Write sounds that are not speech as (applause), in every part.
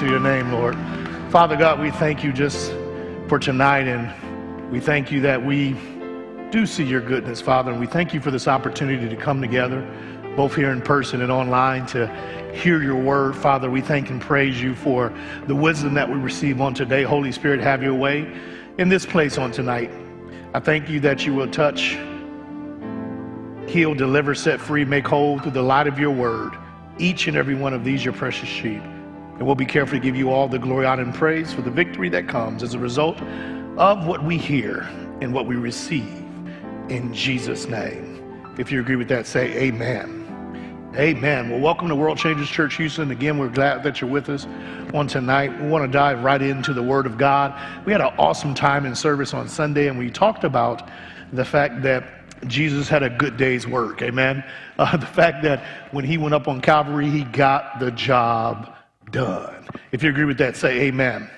to your name, Lord. Father God, we thank you just for tonight, and we thank you that we do see your goodness, Father, and we thank you for this opportunity to come together, both here in person and online, to hear your word. Father, we thank and praise you for the wisdom that we receive on today. Holy Spirit, have your way in this place on tonight. I thank you that you will touch, heal, deliver, set free, make whole through the light of your word, each and every one of these, your precious sheep. And we'll be careful to give you all the glory, honor, and praise for the victory that comes as a result of what we hear and what we receive in Jesus' name. If you agree with that, say amen. Amen. Well, welcome to World Changers Church Houston. Again, we're glad that you're with us on tonight. We want to dive right into the Word of God. We had an awesome time in service on Sunday, and we talked about the fact that Jesus had a good day's work. Amen. (laughs) Uh, the fact that when he went up on Calvary, he got the job done. If you agree with that, say amen.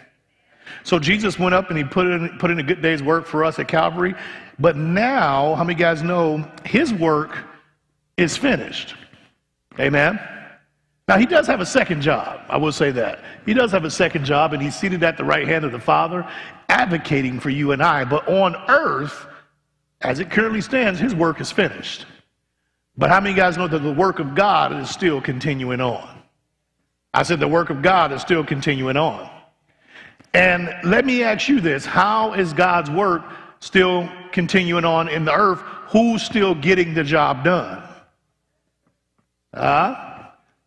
So Jesus went up and he put in, put in a good day's work for us at Calvary. But now, how many guys know his work is finished? Amen. Now, he does have a second job. I will say that. He does have a second job, and he's seated at the right hand of the Father, advocating for you and I. But on earth, as it currently stands, his work is finished. But how many guys know that the work of God is still continuing on? I said the work of God is still continuing on. And let me ask you this how is God's work still continuing on in the earth? Who's still getting the job done? Uh,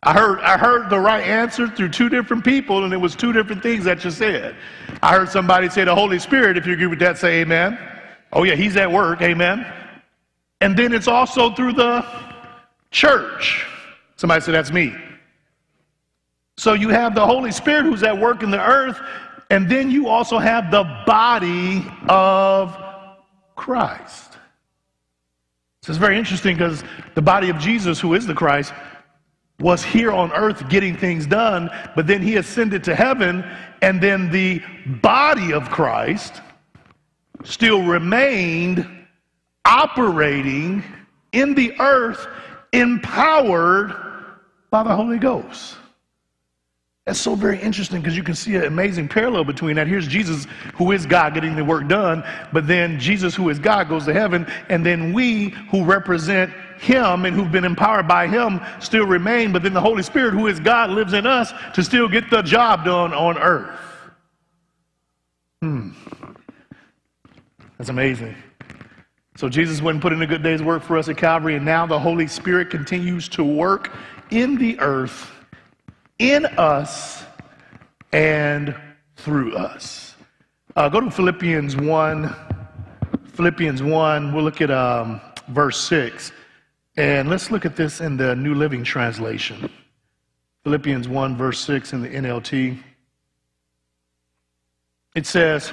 I heard, I heard the right answer through two different people, and it was two different things that you said. I heard somebody say the Holy Spirit. If you agree with that, say amen. Oh, yeah, he's at work. Amen. And then it's also through the church. Somebody said, That's me. So you have the Holy Spirit who's at work in the earth, and then you also have the body of Christ. So it's very interesting because the body of Jesus, who is the Christ, was here on earth getting things done, but then he ascended to heaven, and then the body of Christ still remained operating in the earth, empowered by the Holy Ghost. That's so very interesting because you can see an amazing parallel between that. Here's Jesus, who is God, getting the work done, but then Jesus, who is God, goes to heaven, and then we, who represent Him and who've been empowered by Him, still remain, but then the Holy Spirit, who is God, lives in us to still get the job done on earth. Hmm. That's amazing. So Jesus went and put in a good day's work for us at Calvary, and now the Holy Spirit continues to work in the earth in us and through us. Uh, go to Philippians 1. Philippians 1, we'll look at um, verse 6. And let's look at this in the New Living Translation. Philippians 1, verse 6 in the NLT. It says,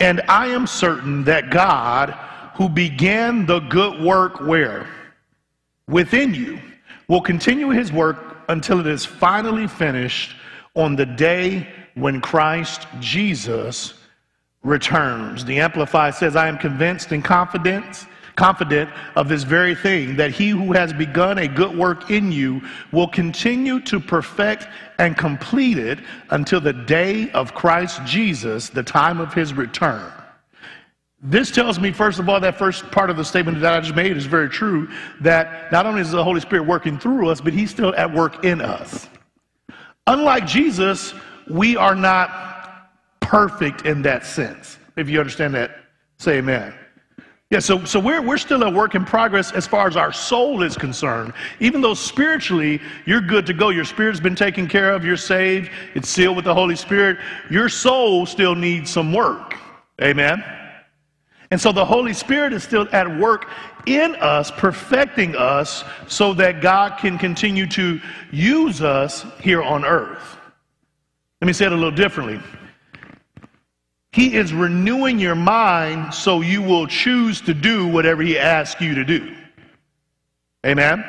And I am certain that God, who began the good work where? Within you, will continue his work until it is finally finished on the day when Christ Jesus returns. The Amplified says, I am convinced and confident, confident of this very thing, that he who has begun a good work in you will continue to perfect and complete it until the day of Christ Jesus, the time of his return. This tells me, first of all, that first part of the statement that I just made is very true that not only is the Holy Spirit working through us, but He's still at work in us. Unlike Jesus, we are not perfect in that sense. If you understand that, say amen. Yeah, so, so we're, we're still a work in progress as far as our soul is concerned. Even though spiritually you're good to go, your spirit's been taken care of, you're saved, it's sealed with the Holy Spirit, your soul still needs some work. Amen. And so the Holy Spirit is still at work in us, perfecting us so that God can continue to use us here on earth. Let me say it a little differently. He is renewing your mind so you will choose to do whatever He asks you to do. Amen?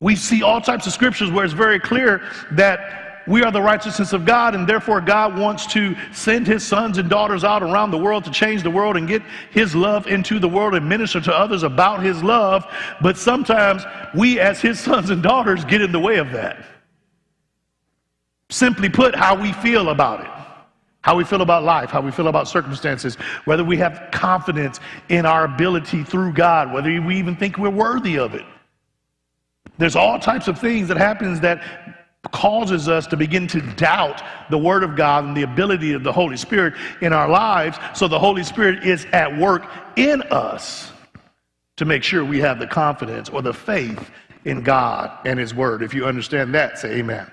We see all types of scriptures where it's very clear that we are the righteousness of God, and therefore God wants to send his sons and daughters out around the world to change the world and get his love into the world and minister to others about his love. But sometimes we, as his (laughs) sons and daughters, get in the way of that. Simply put, how we feel about it, how we feel about life, how we feel about circumstances, whether we have confidence in our ability through God, whether we even think we're worthy of it. There's all types of things that happens that causes us to begin to doubt the word of God and the ability of the Holy Spirit in our lives. So the Holy Spirit is at work in us to make sure we have the confidence or the faith in God and his word. If you understand that, say amen.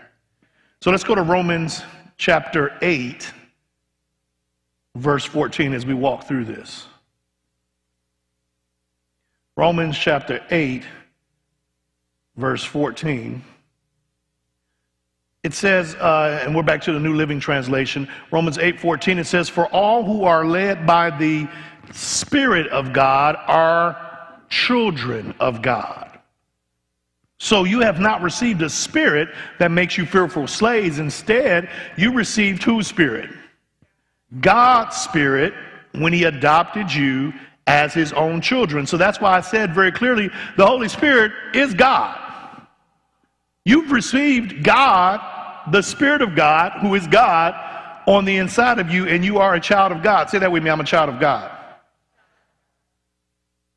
So let's go to Romans chapter 8, verse 14 as we walk through this. Romans chapter 8, verse 14. It says, uh, and we're back to the New Living Translation, Romans 8 14, it says, For all who are led by the Spirit of God are children of God. So you have not received a spirit that makes you fearful slaves. Instead, you received whose spirit? God's spirit when he adopted you as his own children. So that's why I said very clearly the Holy Spirit is God. You've received God, the Spirit of God, who is God, on the inside of you, and you are a child of God. Say that with me I'm a child of God.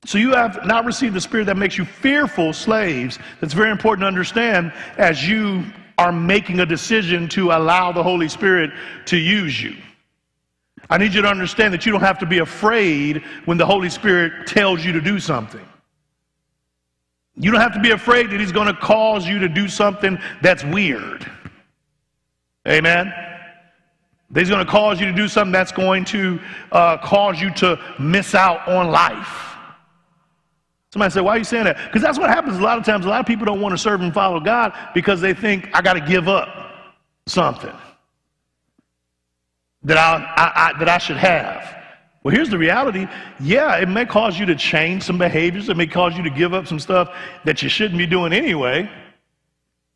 So you have not received the spirit that makes you fearful slaves. That's very important to understand as you are making a decision to allow the Holy Spirit to use you. I need you to understand that you don't have to be afraid when the Holy Spirit tells you to do something. You don't have to be afraid that He's going to cause you to do something that's weird. Amen. He's going to cause you to do something that's going to uh, cause you to miss out on life. Somebody said, Why are you saying that? Because that's what happens a lot of times. A lot of people don't want to serve and follow God because they think, I got to give up something that I, I, I, that I should have. Well, here's the reality. Yeah, it may cause you to change some behaviors. It may cause you to give up some stuff that you shouldn't be doing anyway.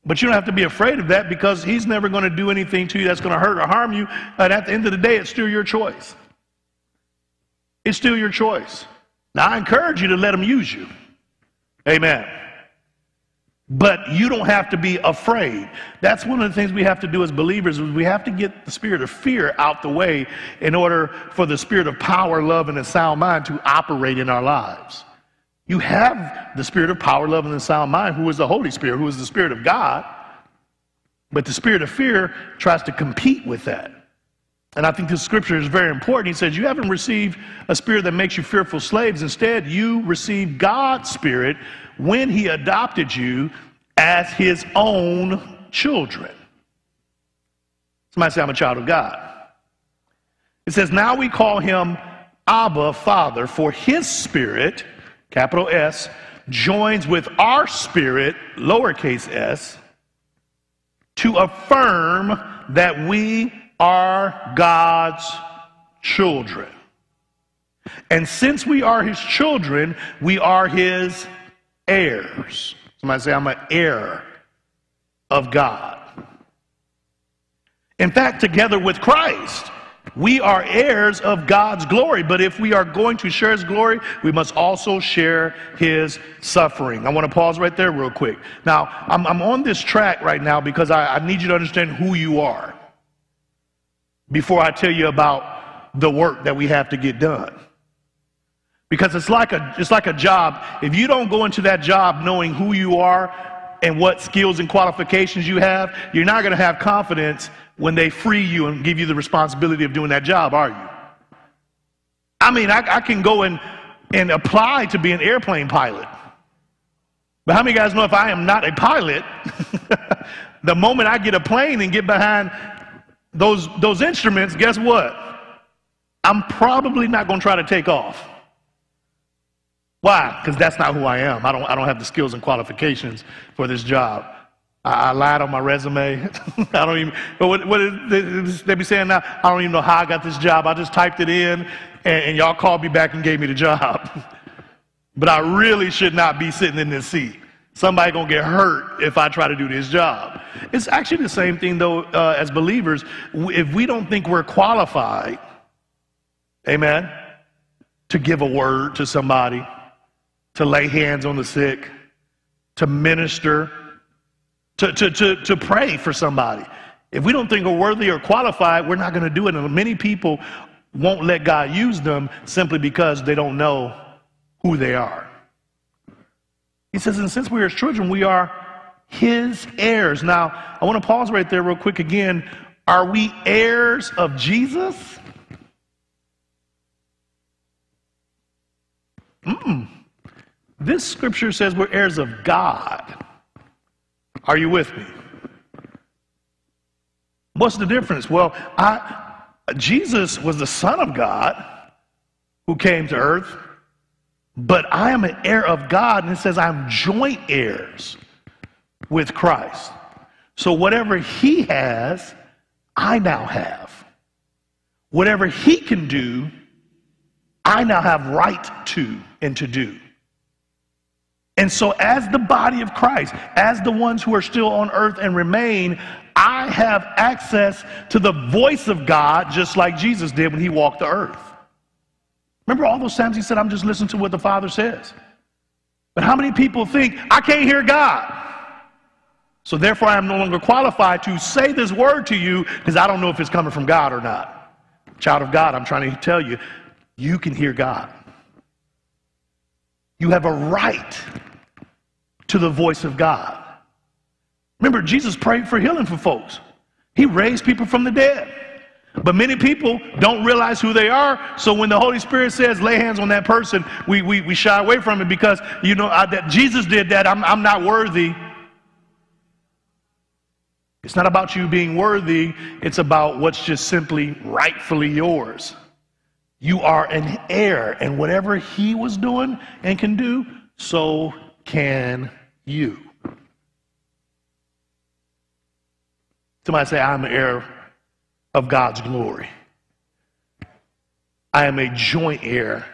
But you don't have to be afraid of that because he's never going to do anything to you that's going to hurt or harm you. And at the end of the day, it's still your choice. It's still your choice. Now, I encourage you to let him use you. Amen. But you don't have to be afraid. That's one of the things we have to do as believers. is we have to get the spirit of fear out the way in order for the spirit of power, love, and a sound mind to operate in our lives. You have the spirit of power, love, and a sound mind, who is the Holy Spirit, who is the Spirit of God. But the spirit of fear tries to compete with that. And I think this scripture is very important. He says, You haven't received a spirit that makes you fearful slaves. Instead, you received God's spirit when he adopted you as his own children. Somebody say, I'm a child of God. It says, Now we call him Abba, Father, for his spirit, capital S, joins with our spirit, lowercase s, to affirm that we are God's children. And since we are his children, we are his heirs. Somebody say, I'm an heir of God. In fact, together with Christ, we are heirs of God's glory. But if we are going to share his glory, we must also share his suffering. I want to pause right there, real quick. Now, I'm, I'm on this track right now because I, I need you to understand who you are before I tell you about the work that we have to get done. Because it's like a, it's like a job. If you don't go into that job knowing who you are and what skills and qualifications you have, you're not going to have confidence when they free you and give you the responsibility of doing that job, are you? I mean, I, I can go and, and apply to be an airplane pilot. But how many guys know if I am not a pilot, (laughs) the moment I get a plane and get behind those, those instruments, guess what? I'm probably not going to try to take off. Why? Because that's not who I am. I don't, I don't have the skills and qualifications for this job. I, I lied on my resume. (laughs) I don't even, but what, what is, they be saying now, I don't even know how I got this job. I just typed it in and, and y'all called me back and gave me the job. (laughs) but I really should not be sitting in this seat. Somebody gonna get hurt if I try to do this job. It's actually the same thing though. Uh, as believers, if we don't think we're qualified, amen, to give a word to somebody, to lay hands on the sick, to minister, to, to, to, to pray for somebody. If we don't think we're worthy or qualified, we're not going to do it. And many people won't let God use them simply because they don't know who they are. He says, and since we are his children, we are his heirs. Now, I want to pause right there real quick again. Are we heirs of Jesus? Mm. This scripture says we're heirs of God. Are you with me? What's the difference? Well, I, Jesus was the Son of God who came to earth, but I am an heir of God, and it says I'm joint heirs with Christ. So whatever he has, I now have. Whatever he can do, I now have right to and to do. And so, as the body of Christ, as the ones who are still on earth and remain, I have access to the voice of God just like Jesus did when he walked the earth. Remember all those times he said, I'm just listening to what the Father says. But how many people think, I can't hear God? So therefore, I am no longer qualified to say this word to you because I don't know if it's coming from God or not. Child of God, I'm trying to tell you, you can hear God. You have a right to the voice of God. Remember, Jesus prayed for healing for folks. He raised people from the dead. But many people don't realize who they are. So when the Holy Spirit says, lay hands on that person, we, we, we shy away from it because, you know, I, that Jesus did that. I'm, I'm not worthy. It's not about you being worthy. It's about what's just simply rightfully yours. You are an heir, and whatever he was doing and can do, so can you. Somebody say, I'm an heir of God's glory. I am a joint heir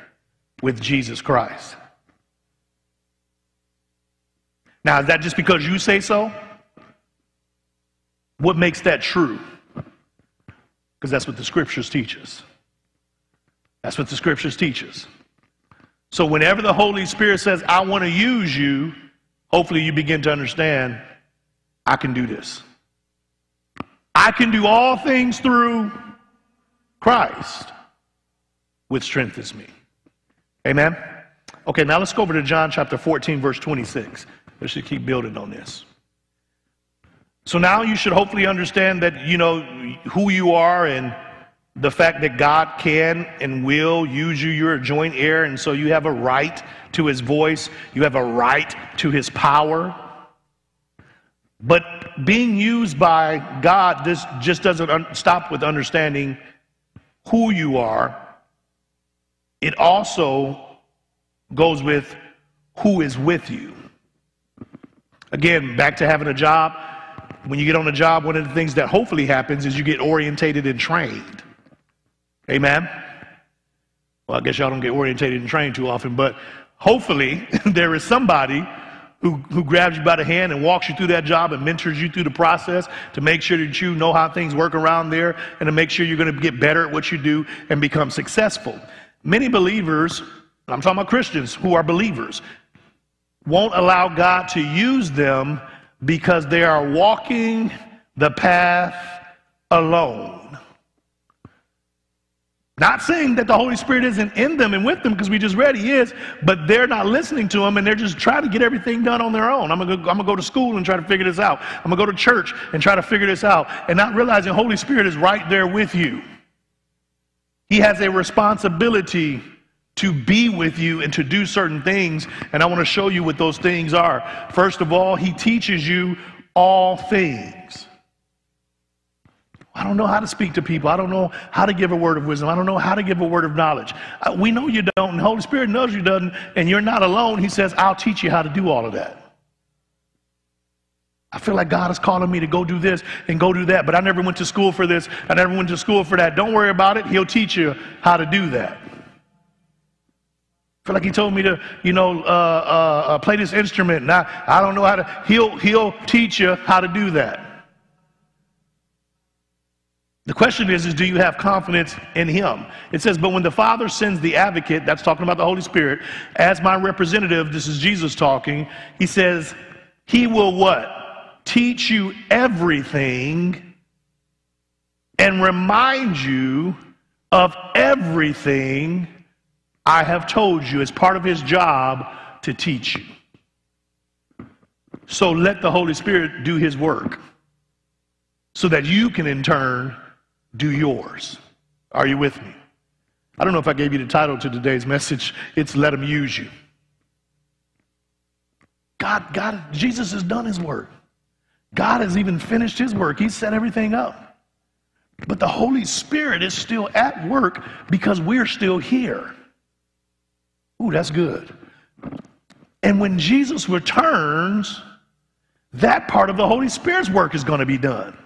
with Jesus Christ. Now, is that just because you say so? What makes that true? Because that's what the scriptures teach us. That's what the scriptures teach us. So, whenever the Holy Spirit says, I want to use you, hopefully you begin to understand I can do this. I can do all things through Christ, which strengthens me. Amen? Okay, now let's go over to John chapter 14, verse 26. Let's just keep building on this. So now you should hopefully understand that, you know, who you are and the fact that God can and will use you. You're a joint heir, and so you have a right to his voice, you have a right to his power. But being used by God, this just doesn't stop with understanding who you are. It also goes with who is with you. Again, back to having a job. When you get on a job, one of the things that hopefully happens is you get orientated and trained. Amen? Well, I guess y'all don't get orientated and trained too often, but hopefully (laughs) there is somebody who, who grabs you by the hand and walks you through that job and mentors you through the process to make sure that you know how things work around there and to make sure you're going to get better at what you do and become successful. Many believers, I'm talking about Christians who are believers, won't allow God to use them because they are walking the path alone. Not saying that the Holy Spirit isn't in them and with them because we just read He is, but they're not listening to Him and they're just trying to get everything done on their own. I'm going to go to school and try to figure this out. I'm going to go to church and try to figure this out and not realizing Holy Spirit is right there with you. He has a responsibility to be with you and to do certain things, and I want to show you what those things are. First of all, He teaches you all things. I don't know how to speak to people. I don't know how to give a word of wisdom. I don't know how to give a word of knowledge. Uh, we know you don't, and Holy Spirit knows you doesn't, and you're not alone. He says, I'll teach you how to do all of that. I feel like God is calling me to go do this and go do that, but I never went to school for this. I never went to school for that. Don't worry about it. He'll teach you how to do that. I feel like he told me to, you know, uh, uh, uh, play this instrument. And I, I don't know how to. He'll, he'll teach you how to do that. The question is, is do you have confidence in him? It says, but when the Father sends the advocate, that's talking about the Holy Spirit, as my representative, this is Jesus talking, he says, he will what? Teach you everything and remind you of everything I have told you. It's part of his job to teach you. So let the Holy Spirit do his work so that you can in turn do yours. Are you with me? I don't know if I gave you the title to today's message. It's Let Him Use You. God, God, Jesus has done his work. God has even finished his work. He set everything up. But the Holy Spirit is still at work because we're still here. Ooh, that's good. And when Jesus returns, that part of the Holy Spirit's work is going to be done.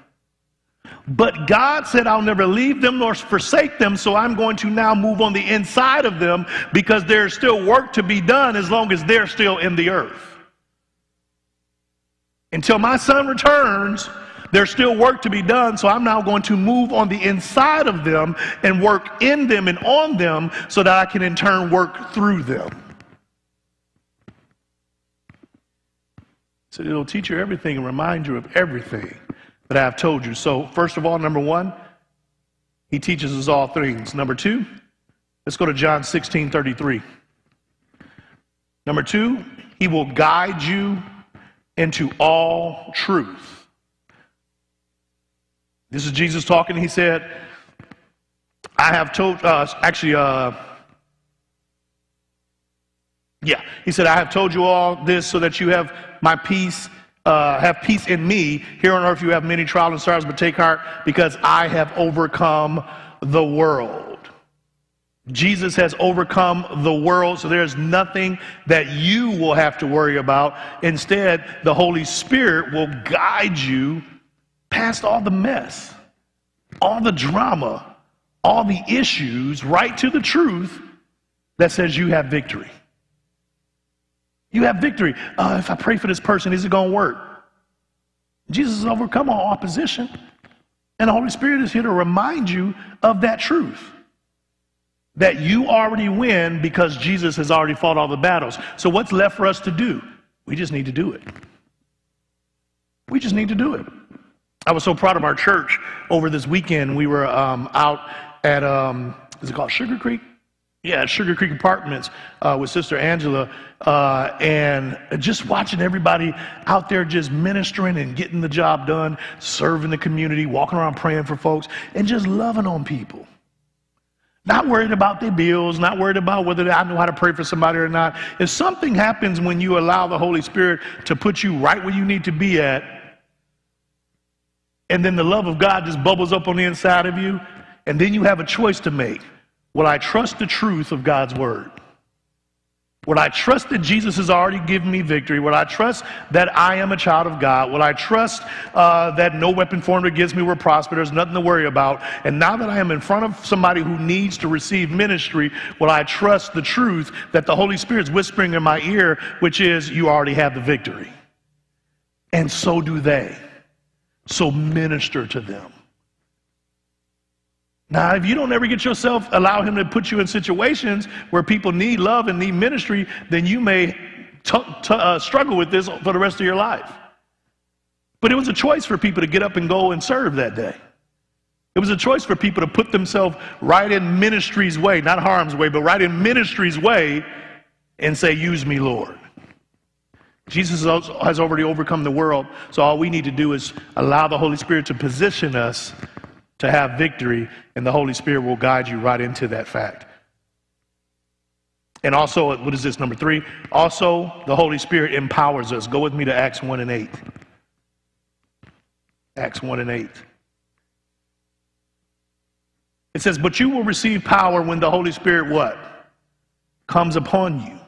But God said, I'll never leave them nor forsake them, so I'm going to now move on the inside of them because there's still work to be done as long as they're still in the earth. Until my son returns, there's still work to be done, so I'm now going to move on the inside of them and work in them and on them so that I can in turn work through them. So it'll teach you everything and remind you of everything that I have told you. So, first of all, number one, he teaches us all things. Number two, let's go to John 16 33. Number two, he will guide you into all truth. This is Jesus talking. He said, I have told uh, actually, uh, yeah, he said, I have told you all this so that you have my peace uh, have peace in me. Here on earth you have many trials and sorrows, but take heart because I have overcome the world. Jesus has overcome the world, so there's nothing that you will have to worry about. Instead, the Holy Spirit will guide you past all the mess, all the drama, all the issues, right to the truth that says you have victory. You have victory. Uh, if I pray for this person, is it going to work? Jesus has overcome all opposition. And the Holy Spirit is here to remind you of that truth. That you already win because Jesus has already fought all the battles. So, what's left for us to do? We just need to do it. We just need to do it. I was so proud of our church over this weekend. We were um, out at, um, is it called Sugar Creek? Yeah, at Sugar Creek Apartments uh, with Sister Angela, uh, and just watching everybody out there just ministering and getting the job done, serving the community, walking around praying for folks, and just loving on people. Not worried about their bills, not worried about whether I know how to pray for somebody or not. If something happens when you allow the Holy Spirit to put you right where you need to be at, and then the love of God just bubbles up on the inside of you, and then you have a choice to make. Will I trust the truth of God's word? Will I trust that Jesus has already given me victory? Will I trust that I am a child of God? Will I trust uh, that no weapon formed against me will prosper? There's nothing to worry about. And now that I am in front of somebody who needs to receive ministry, will I trust the truth that the Holy Spirit's whispering in my ear, which is, you already have the victory? And so do they. So minister to them. Now, if you don't ever get yourself, allow Him to put you in situations where people need love and need ministry, then you may t- t- uh, struggle with this for the rest of your life. But it was a choice for people to get up and go and serve that day. It was a choice for people to put themselves right in ministry's way, not harm's way, but right in ministry's way and say, Use me, Lord. Jesus has already overcome the world, so all we need to do is allow the Holy Spirit to position us to have victory, and the Holy Spirit will guide you right into that fact. And also, what is this, number three? Also, the Holy Spirit empowers us. Go with me to Acts 1 and 8. Acts 1 and 8. It says, But you will receive power when the Holy Spirit what? Comes upon you.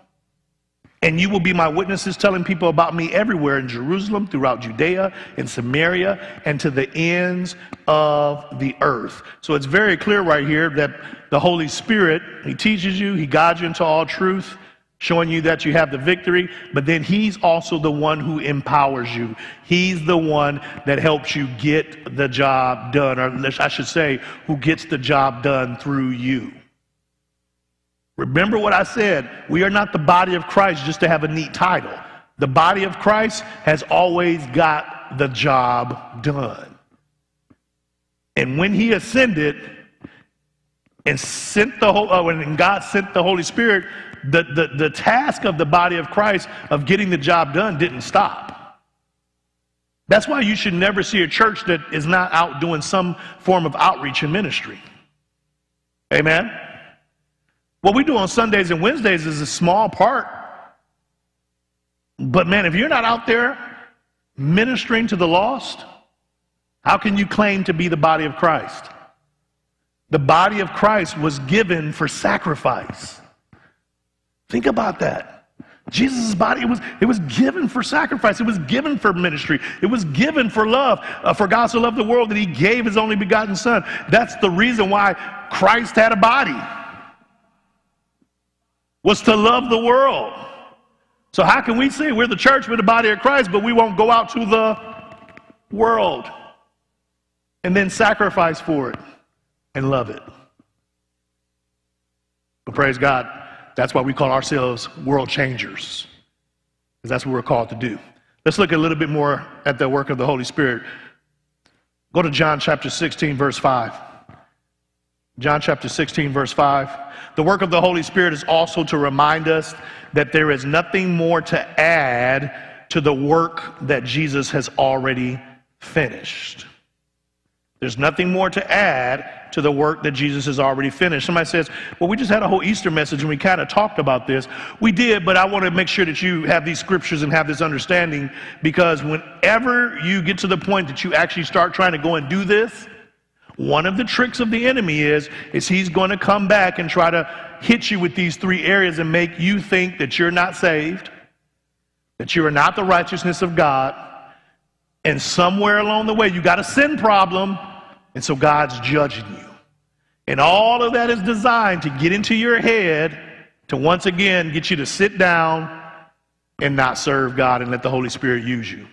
And you will be my witnesses, telling people about me everywhere in Jerusalem, throughout Judea, in Samaria, and to the ends of the earth. So it's very clear right here that the Holy Spirit, He teaches you, He guides you into all truth, showing you that you have the victory, but then He's also the one who empowers you. He's the one that helps you get the job done, or I should say, who gets the job done through you. Remember what I said. We are not the body of Christ just to have a neat title. The body of Christ has always got the job done. And when he ascended and sent the whole, uh, when God sent the Holy Spirit, the, the, the task of the body of Christ of getting the job done didn't stop. That's why you should never see a church that is not out doing some form of outreach and ministry. Amen? What we do on Sundays and Wednesdays is a small part. But man, if you're not out there ministering to the lost, how can you claim to be the body of Christ? The body of Christ was given for sacrifice. Think about that. Jesus' body it was, it was given for sacrifice. It was given for ministry. It was given for love. Uh, for God so loved the world that he gave his only begotten son. That's the reason why Christ had a body. Was to love the world. So how can we say we're the church, we're the body of Christ, but we won't go out to the world and then sacrifice for it and love it? But praise God, that's why we call ourselves world changers, because that's what we're called to do. Let's look a little bit more at the work of the Holy Spirit. Go to John chapter 16, verse 5. John chapter 16, verse 5. The work of the Holy Spirit is also to remind us that there is nothing more to add to the work that Jesus has already finished. There's nothing more to add to the work that Jesus has already finished. Somebody says, Well, we just had a whole Easter message and we kind of talked about this. We did, but I want to make sure that you have these scriptures and have this understanding because whenever you get to the point that you actually start trying to go and do this, one of the tricks of the enemy is, is he's going to come back and try to hit you with these three areas and make you think that you're not saved, that you are not the righteousness of God, and somewhere along the way you got a sin problem, and so God's judging you. And all of that is designed to get into your head to once again get you to sit down and not serve God and let the Holy Spirit use you.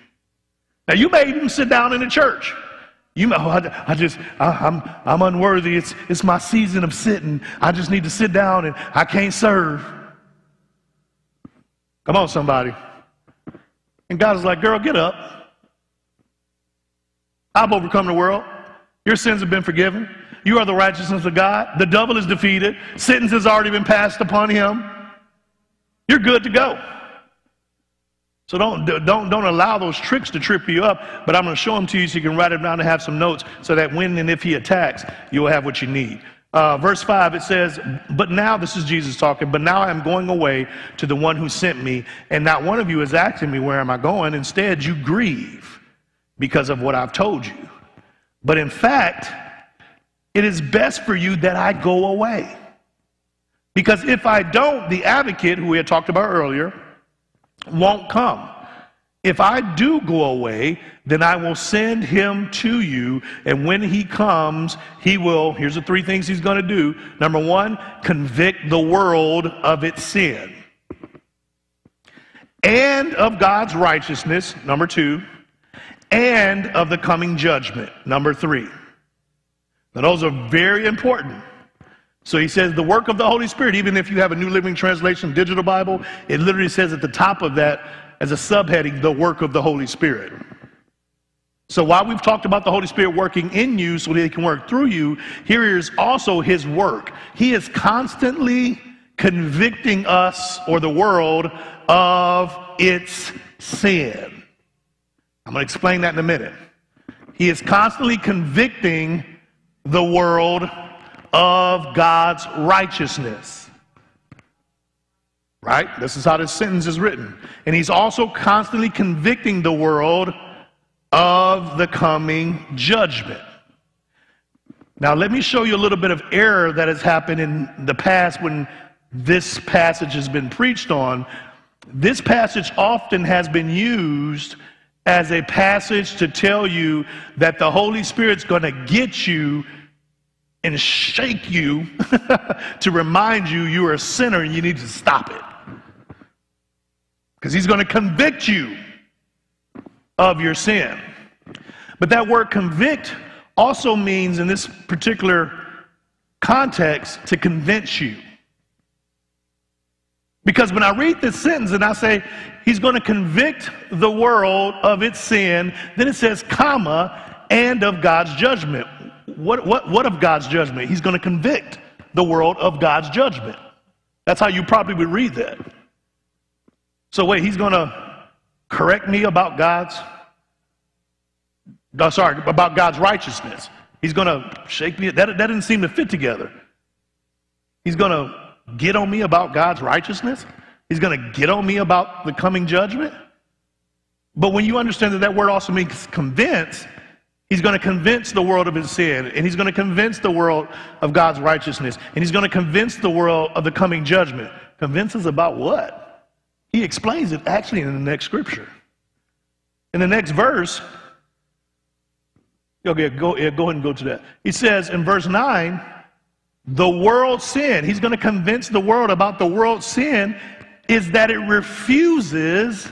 Now, you may even sit down in the church. You know, I, I just, I, I'm, I'm unworthy. It's, it's my season of sitting. I just need to sit down and I can't serve. Come on, somebody. And God is like, girl, get up. I've overcome the world. Your sins have been forgiven. You are the righteousness of God. The devil is defeated. Sentence has already been passed upon him. You're good to go. So don't, don't, don't allow those tricks to trip you up, but I'm going to show them to you so you can write them down and have some notes so that when and if he attacks, you'll have what you need. Uh, verse 5, it says, But now, this is Jesus talking, but now I'm going away to the one who sent me, and not one of you is asking me, Where am I going? Instead, you grieve because of what I've told you. But in fact, it is best for you that I go away. Because if I don't, the advocate, who we had talked about earlier, won't come. If I do go away, then I will send him to you. And when he comes, he will, here's the three things he's going to do. Number one, convict the world of its sin and of God's righteousness. Number two, and of the coming judgment. Number three. Now, those are very important. So he says the work of the Holy Spirit, even if you have a New Living Translation digital Bible, it literally says at the top of that as a subheading, the work of the Holy Spirit. So while we've talked about the Holy Spirit working in you so that he can work through you, here is also his work. He is constantly convicting us or the world of its sin. I'm going to explain that in a minute. He is constantly convicting the world of God's righteousness. Right? This is how this sentence is written. And he's also constantly convicting the world of the coming judgment. Now, let me show you a little bit of error that has happened in the past when this passage has been preached on. This passage often has been used as a passage to tell you that the Holy Spirit's going to get you and shake you (laughs) to remind you you are a sinner and you need to stop it. Because he's going to convict you of your sin. But that word convict also means, in this particular context, to convince you. Because when I read this sentence and I say, he's going to convict the world of its sin, then it says, comma, and of God's judgment. What, what, what of God's judgment? He's going to convict the world of God's judgment. That's how you probably would read that. So, wait, he's going to correct me about God's, no, sorry, about God's righteousness. He's going to shake me. That, that didn't seem to fit together. He's going to get on me about God's righteousness. He's going to get on me about the coming judgment. But when you understand that that word also means convince, he's going to convince the world of his sin, and he's going to convince the world of God's righteousness, and he's going to convince the world of the coming judgment. Convinces about what? He explains it actually in the next scripture. In the next verse, okay, go, yeah, go ahead and go to that. He says in verse 9, the world's sin, he's going to convince the world about the world's sin is that it refuses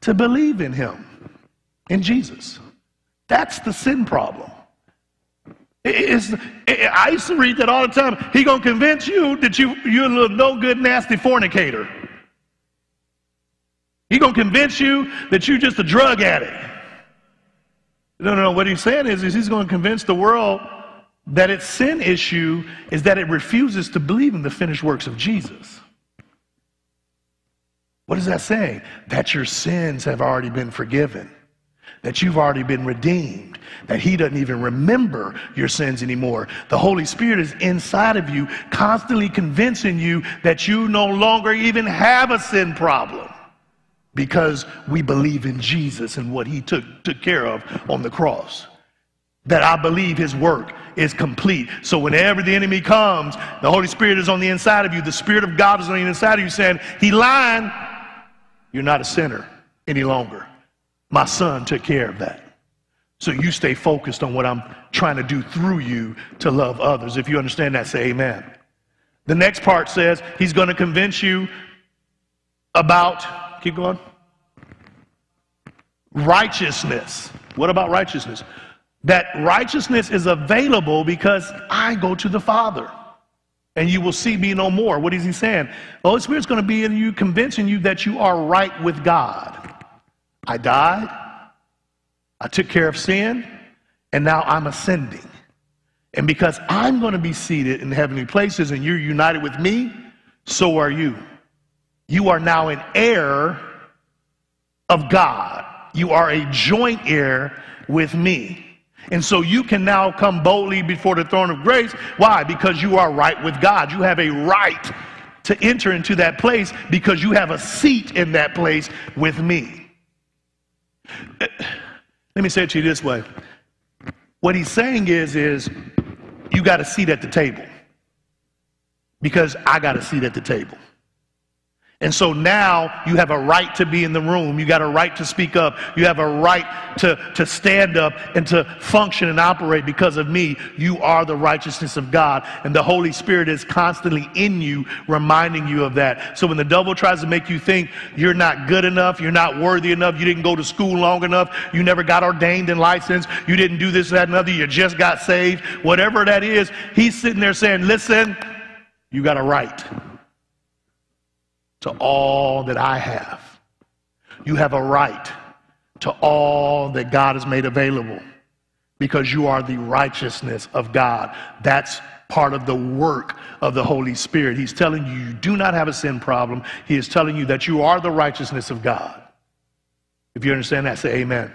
to believe in him, in Jesus. That's the sin problem. It's, I used to read that all the time. He gonna convince you that you you're a little no good, nasty fornicator. He gonna convince you that you're just a drug addict. No, no, no. What he's saying is, is he's gonna convince the world that its sin issue is that it refuses to believe in the finished works of Jesus. What does that say? That your sins have already been forgiven, that you've already been redeemed, that He doesn't even remember your sins anymore. The Holy Spirit is inside of you, constantly convincing you that you no longer even have a sin problem because we believe in Jesus and what He took, took care of on the cross. That I believe His work is complete. So whenever the enemy comes, the Holy Spirit is on the inside of you. The Spirit of God is on the inside of you saying, He lying. You're not a sinner any longer. My son took care of that. So you stay focused on what I'm trying to do through you to love others. If you understand that, say amen. The next part says he's going to convince you about, keep going, righteousness. What about righteousness? That righteousness is available because I go to the Father and you will see me no more. What is he saying? The Holy Spirit's going to be in you, convincing you that you are right with God. I died, I took care of sin, and now I'm ascending. And because I'm going to be seated in heavenly places and you're united with me, so are you. You are now an heir of God. You are a joint heir with me. And so you can now come boldly before the throne of grace. Why? Because you are right with God. You have a right to enter into that place because you have a seat in that place with me. Let me say it to you this way. What he's saying is, is you got a seat at the table because I got a seat at the table. And so now you have a right to be in the room. You got a right to speak up. You have a right to, to stand up and to function and operate because of me. You are the righteousness of God. And the Holy Spirit is constantly in you, reminding you of that. So when the devil tries to make you think you're not good enough, you're not worthy enough, you didn't go to school long enough, you never got ordained and licensed, you didn't do this, that, and other, you just got saved, whatever that is, he's sitting there saying, listen, you got a right to all that I have. You have a right to all that God has made available because you are the righteousness of God. That's part of the work of the Holy Spirit. He's telling you you do not have a sin problem. He is telling you that you are the righteousness of God. If you understand that, say amen.